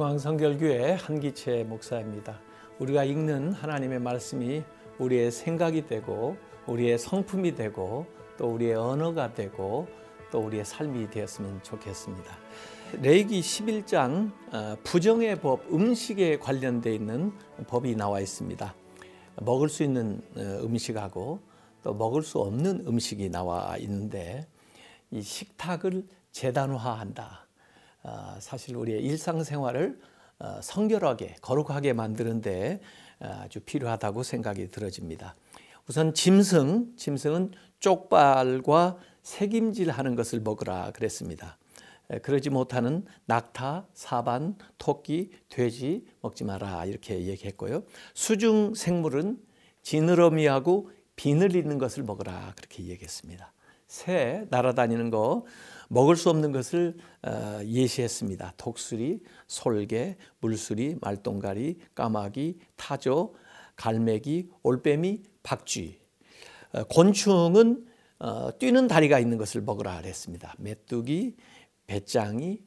중앙성결교회 한기채 목사입니다. 우리가 읽는 하나님의 말씀이 우리의 생각이 되고 우리의 성품이 되고 또 우리의 언어가 되고 또 우리의 삶이 되었으면 좋겠습니다. 레이기 11장 어, 부정의 법, 음식에 관련되어 있는 법이 나와 있습니다. 먹을 수 있는 어, 음식하고 또 먹을 수 없는 음식이 나와 있는데 이 식탁을 재단화한다. 어, 사실 우리의 일상생활을 성결하게 거룩하게 만드는데 아주 필요하다고 생각이 들어집니다. 우선 짐승, 짐승은 쪽발과 색임질하는 것을 먹으라 그랬습니다. 그러지 못하는 낙타, 사반, 토끼, 돼지 먹지 마라 이렇게 얘기했고요. 수중 생물은 지느러미하고 비늘 있는 것을 먹으라 그렇게 얘기했습니다. 새 날아다니는 거 먹을 수 없는 것을 어, 예시했습니다. 독수리, 솔개, 물수리, 말똥가리, 까마귀, 타조, 갈매기, 올빼미, 박쥐. 어, 곤충은 어, 뛰는 다리가 있는 것을 먹으라 그랬습니다. 메뚜기, 배짱이,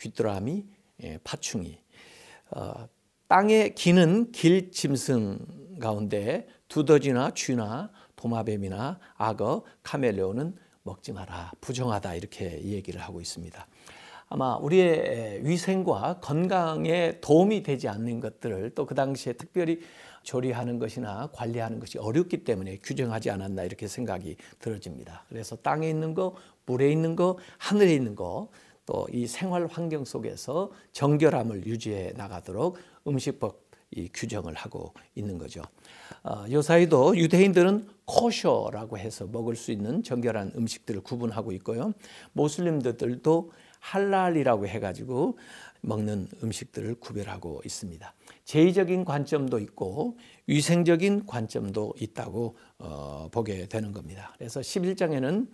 귀뚜라미, 예, 파충이. 어, 땅에 기는 길 짐승 가운데 두더지나 쥐나 도마뱀이나 악어, 카멜레온은 먹지 마라. 부정하다 이렇게 얘기를 하고 있습니다. 아마 우리의 위생과 건강에 도움이 되지 않는 것들을 또 그 당시에 특별히 조리하는 것이나 관리하는 것이 어렵기 때문에 규정하지 않았나 이렇게 생각이 들어집니다. 그래서 땅에 있는 거, 물에 있는 거, 하늘에 있는 거, 또 이 생활 환경 속에서 정결함을 유지해 나가도록 음식법 이 규정을 하고 있는 거죠. 어, 요 사이도 유대인들은 코셔라고 해서 먹을 수 있는 정결한 음식들을 구분하고 있고요. 모슬림들도 할랄이라고 해가지고 먹는 음식들을 구별하고 있습니다. 제의적인 관점도 있고 위생적인 관점도 있다고 어, 보게 되는 겁니다. 그래서 11장에는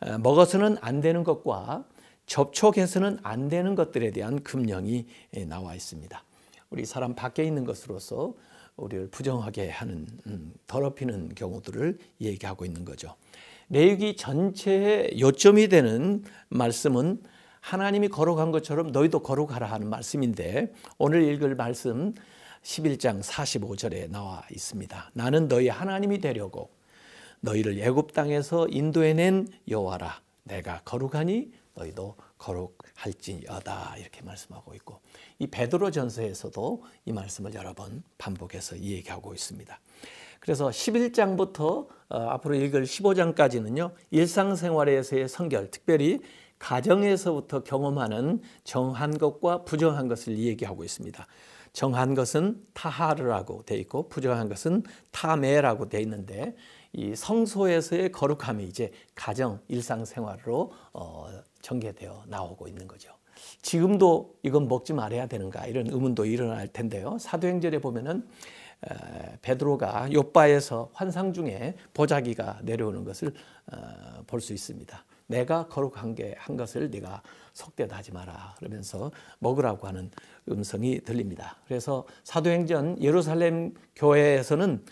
어, 먹어서는 안 되는 것과 접촉해서는 안 되는 것들에 대한 금령이 예, 나와 있습니다. 우리 사람 밖에 있는 것으로서 우리를 부정하게 하는 음, 더럽히는 경우들을 얘기하고 있는 거죠. 레위기 전체의 요점이 되는 말씀은 하나님이 거룩한 것처럼 너희도 거룩하라 하는 말씀인데 오늘 읽을 말씀 11장 45절에 나와 있습니다. 나는 너희 하나님이 되려고 너희를 애굽 땅에서 인도해낸 여호와라. 내가 거룩하니 너희도 거룩 할지어다 이렇게 말씀하고 있고 이 베드로 전서에서도 이 말씀을 여러 번 반복해서 얘기하고 있습니다. 그래서 11장부터 어, 앞으로 읽을 15장까지는요 일상생활에서의 성결, 특별히 가정에서부터 경험하는 정한 것과 부정한 것을 얘기하고 있습니다. 정한 것은 타하르라고 돼 있고 부정한 것은 타메라고 돼 있는데 이 성소에서의 거룩함이 이제 가정 일상생활로 어, 전개되어 나오고 있는 거죠. 지금도 이건 먹지 말아야 되는가 이런 의문도 일어날 텐데요. 사도행전에 보면은 베드로가 요바에서 환상 중에 보자기가 내려오는 것을 어, 볼수 있습니다. 내가 거룩한 게 한 것을 네가 속되다 하지 마라 그러면서 먹으라고 하는 음성이 들립니다. 그래서 사도행전 예루살렘 교회에서는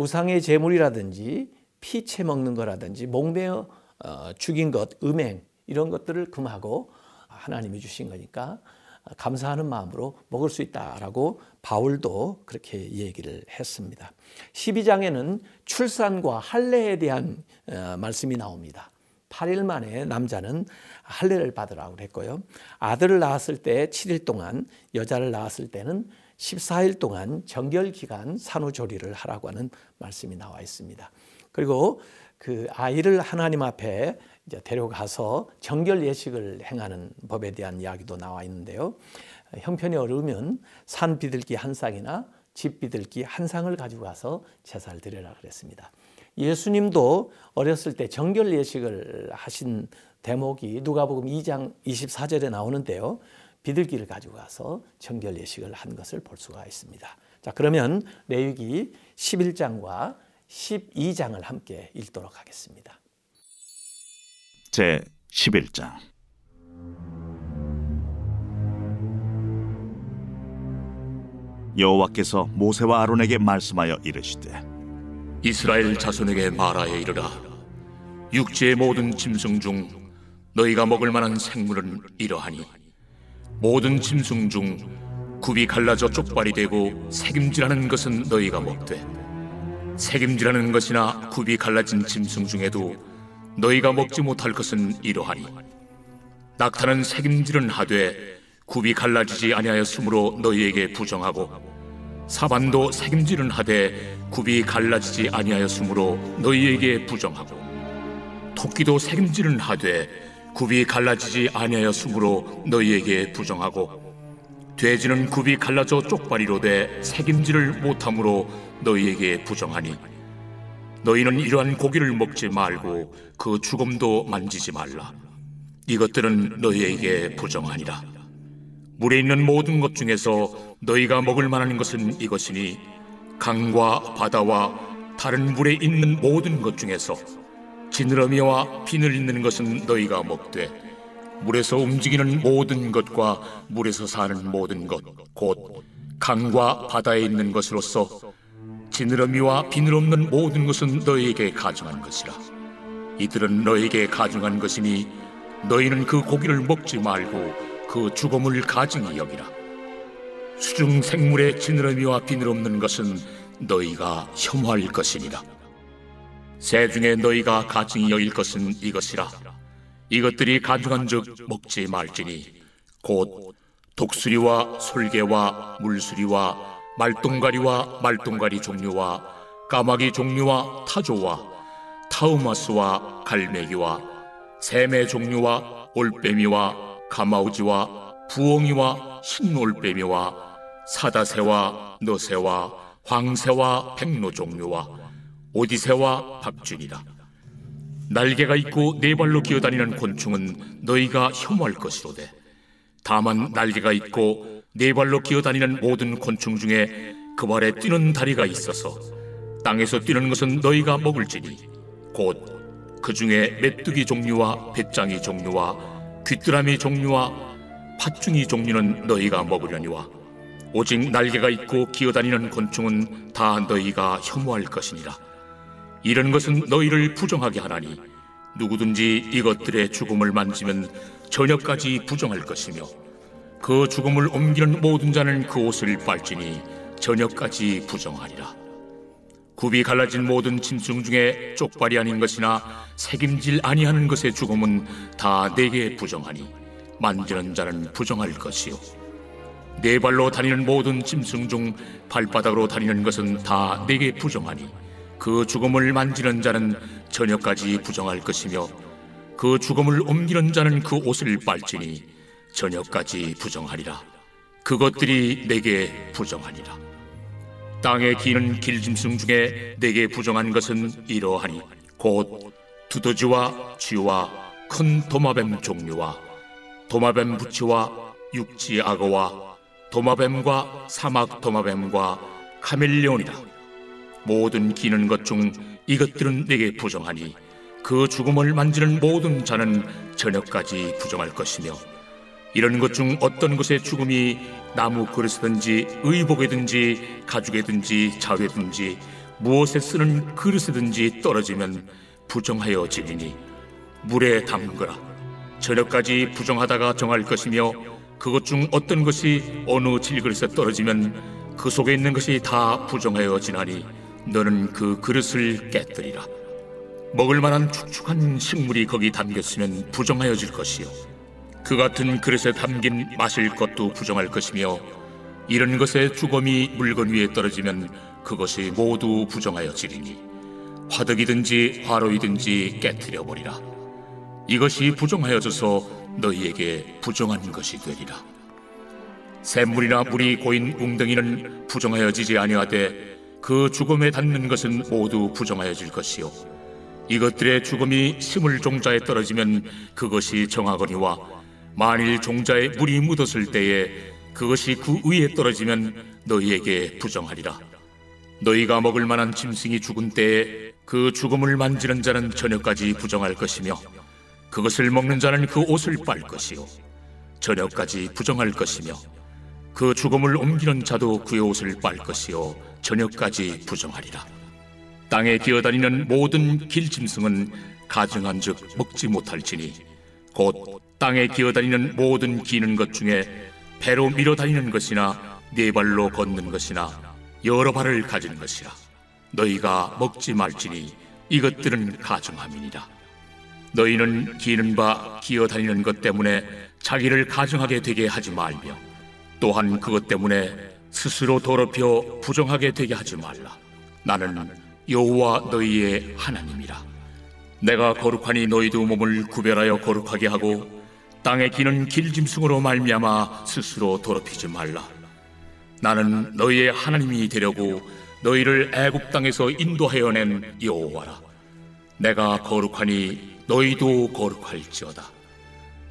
우상의 제물이라든지 피채 먹는 거라든지 목매어 어, 죽인 것, 음행 이런 것들을 금하고 하나님이 주신 거니까 감사하는 마음으로 먹을 수 있다라고 바울도 그렇게 얘기를 했습니다. 12장에는 출산과 할례에 대한 어, 말씀이 나옵니다. 8일 만에 남자는 할례를 받으라고 했고요. 아들을 낳았을 때 7일 동안, 여자를 낳았을 때는 14일 동안 정결 기간 산후조리를 하라고 하는 말씀이 나와 있습니다. 그리고 그 아이를 하나님 앞에 이제 데려가서 정결 예식을 행하는 법에 대한 이야기도 나와 있는데요. 형편이 어려우면 산 비둘기 한 쌍이나 집 비둘기 한 상을 가지고 가서 제사를 드려라 그랬습니다. 예수님도 어렸을 때 정결 예식을 하신 대목이 누가복음 2장 24절에 나오는데요. 비둘기를 가지고 가서 정결 예식을 한 것을 볼 수가 있습니다. 자, 그러면 레위기 11장과 12장을 함께 읽도록 하겠습니다. 제 11장 여호와께서 모세와 아론에게 말씀하여 이르시되 이스라엘 자손에게 말하여 이르라 육지의 모든 짐승 중 너희가 먹을 만한 생물은 이러하니 모든 짐승 중 굽이 갈라져 쪽발이 되고 색임질하는 것은 너희가 먹되 색임질하는 것이나 굽이 갈라진 짐승 중에도 너희가 먹지 못할 것은 이러하니 낙타는 색임질은 하되 굽이 갈라지지 아니하였으므로 너희에게 부정하고 사반도 색임질은 하되 굽이 갈라지지 아니하였으므로 너희에게 부정하고 토끼도 색임질은 하되 굽이 갈라지지 아니하였으므로 너희에게 부정하고 돼지는 굽이 갈라져 쪽발이로 돼 색임질을 못함으로 너희에게 부정하니 너희는 이러한 고기를 먹지 말고 그 죽음도 만지지 말라. 이것들은 너희에게 부정하니라. 물에 있는 모든 것 중에서 너희가 먹을 만한 것은 이것이니 강과 바다와 다른 물에 있는 모든 것 중에서 지느러미와 비늘 있는 것은 너희가 먹되 물에서 움직이는 모든 것과 물에서 사는 모든 것 곧 강과 바다에 있는 것으로서 지느러미와 비늘 없는 모든 것은 너희에게 가증한 것이라. 이들은 너희에게 가증한 것이니 너희는 그 고기를 먹지 말고 그 죽음을 가증히 여기라. 수중 생물의 지느러미와 비늘 없는 것은 너희가 혐오할 것이니라 새 중에 너희가 가증히 여길 것은 이것이라. 이것들이 가증한즉 먹지 말지니 곧 독수리와 솔개와 물수리와 말똥가리와 말똥가리 종류와 까마귀 종류와 타조와 타우마스와 갈매기와 샘의 종류와 올빼미와 가마우지와 부엉이와 흰올빼미와 사다새와 너새와 황새와 백로 종류와 오디새와 박준이다. 날개가 있고 네 발로 기어다니는 곤충은 너희가 혐오할 것이로되 다만 날개가 있고 네 발로 기어다니는 모든 곤충 중에 그 발에 뛰는 다리가 있어서 땅에서 뛰는 것은 너희가 먹을지니 곧 그 중에 메뚜기 종류와 배짱이 종류와 귀뚜라미 종류와 팥중이 종류는 너희가 먹으려니와 오직 날개가 있고 기어다니는 곤충은 다 너희가 혐오할 것이니라 이런 것은 너희를 부정하게 하나니 누구든지 이것들의 죽음을 만지면 저녁까지 부정할 것이며 그 죽음을 옮기는 모든 자는 그 옷을 빨지니 저녁까지 부정하리라. 굽이 갈라진 모든 짐승 중에 쪽발이 아닌 것이나 색임질 아니하는 것의 죽음은 다 내게 부정하니 만지는 자는 부정할 것이요. 네 발로 다니는 모든 짐승 중 발바닥으로 다니는 것은 다 내게 부정하니 그 죽음을 만지는 자는 저녁까지 부정할 것이며 그 죽음을 옮기는 자는 그 옷을 빨지니 저녁까지 부정하리라. 그것들이 내게 부정하니라. 땅에 기는 길짐승 중에 내게 부정한 것은 이러하니 곧 두더지와 쥐와 큰 도마뱀 종류와 도마뱀 부치와 육지 악어와 도마뱀과 사막 도마뱀과 카멜레온이라 모든 기는 것 중 이것들은 내게 부정하니 그 죽음을 만지는 모든 자는 저녁까지 부정할 것이며 이런 것 중 어떤 것의 죽음이 나무 그릇이든지 의복이든지 가죽이든지 자회든지 무엇에 쓰는 그릇이든지 떨어지면 부정하여 지리니 물에 담그라. 저녁까지 부정하다가 정할 것이며 그것 중 어떤 것이 어느 질그릇에 떨어지면 그 속에 있는 것이 다 부정하여 지나니 너는 그 그릇을 깨뜨리라. 먹을 만한 축축한 식물이 거기 담겼으면 부정하여질 것이요. 그 같은 그릇에 담긴 마실 것도 부정할 것이며 이런 것에 주검이 물건 위에 떨어지면 그것이 모두 부정하여지리니 화덕이든지 화로이든지 깨뜨려 버리라. 이것이 부정하여져서 너희에게 부정한 것이 되리라. 샘물이나 물이 고인 웅덩이는 부정하여지지 아니하되 그 죽음에 닿는 것은 모두 부정하여질 것이요. 이것들의 죽음이 심을 종자에 떨어지면 그것이 정하거니와 만일 종자에 물이 묻었을 때에 그것이 그 위에 떨어지면 너희에게 부정하리라. 너희가 먹을 만한 짐승이 죽은 때에 그 죽음을 만지는 자는 저녁까지 부정할 것이며 그것을 먹는 자는 그 옷을 빨 것이요. 저녁까지 부정할 것이며 그 죽음을 옮기는 자도 그의 옷을 빨 것이요 저녁까지 부정하리라. 땅에 기어다니는 모든 길짐승은 가증한즉 먹지 못할지니 곧 땅에 기어다니는 모든 기는 것 중에 배로 밀어 다니는 것이나 네 발로 걷는 것이나 여러 발을 가진 것이라 너희가 먹지 말지니 이것들은 가증함이니라 너희는 기는 바 기어 다니는 것 때문에 자기를 가증하게 되게 하지 말며 또한 그것 때문에 스스로 더럽혀 부정하게 되게 하지 말라. 나는 여호와 너희의 하나님이라. 내가 거룩하니 너희도 몸을 구별하여 거룩하게 하고 땅에 기는 길짐승으로 말미암아 스스로 더럽히지 말라. 나는 너희의 하나님이 되려고 너희를 애굽 땅에서 인도하여 낸 여호와라. 내가 거룩하니 너희도 거룩할지어다.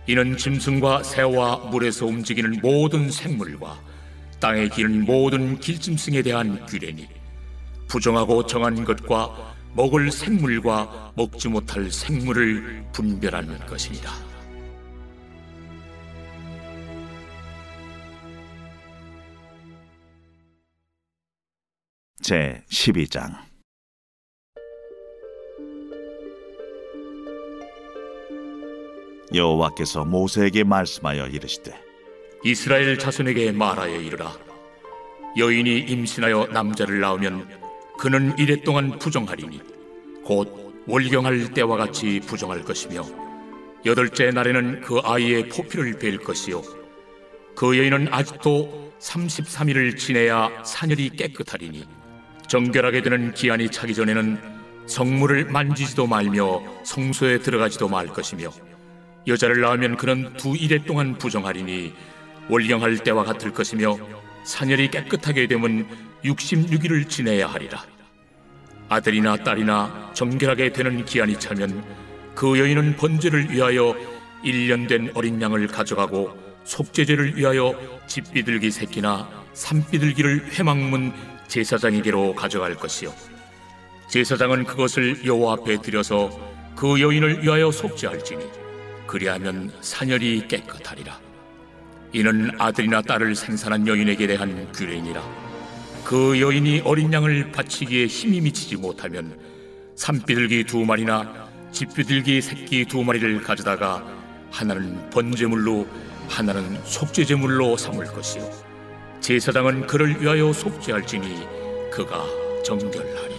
이는 짐승과 새와 물에서 움직이는 모든 생물과 땅에 기는 모든 길짐승에 대한 규례니 부정하고 정한 것과 먹을 생물과 먹지 못할 생물을 분별하는 것이니라. 제 12장 여호와께서 모세에게 말씀하여 이르시되 이스라엘 자손에게 말하여 이르라. 여인이 임신하여 남자를 낳으면 그는 이래 동안 부정하리니 곧 월경할 때와 같이 부정할 것이며 여덟째 날에는 그 아이의 포피를 벨 것이요 그 여인은 아직도 33일을 지내야 사녀리 깨끗하리니 정결하게 되는 기한이 차기 전에는 성물을 만지지도 말며 성소에 들어가지도 말 것이며 여자를 낳으면 그는 두 일해 동안 부정하리니 월경할 때와 같을 것이며 사녀리 깨끗하게 되면 66일을 지내야 하리라. 아들이나 딸이나 정결하게 되는 기한이 차면 그 여인은 번제를 위하여 1년 된 어린 양을 가져가고 속죄제를 위하여 집비둘기 새끼나 산비둘기를 회막문 제사장에게로 가져갈 것이요. 제사장은 그것을 여호와 앞에 들여서 그 여인을 위하여 속죄할지니 그리하면 사녀리 깨끗하리라 이는 아들이나 딸을 생산한 여인에게 대한 규례니라. 그 여인이 어린 양을 바치기에 힘이 미치지 못하면 산비둘기 두 마리나 집비둘기 새끼 두 마리를 가져다가 하나는 번제물로 하나는 속죄제물로 삼을 것이요. 제사장은 그를 위하여 속죄할지니 그가 정결하리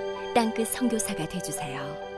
땅끝 선교사가 되주세요.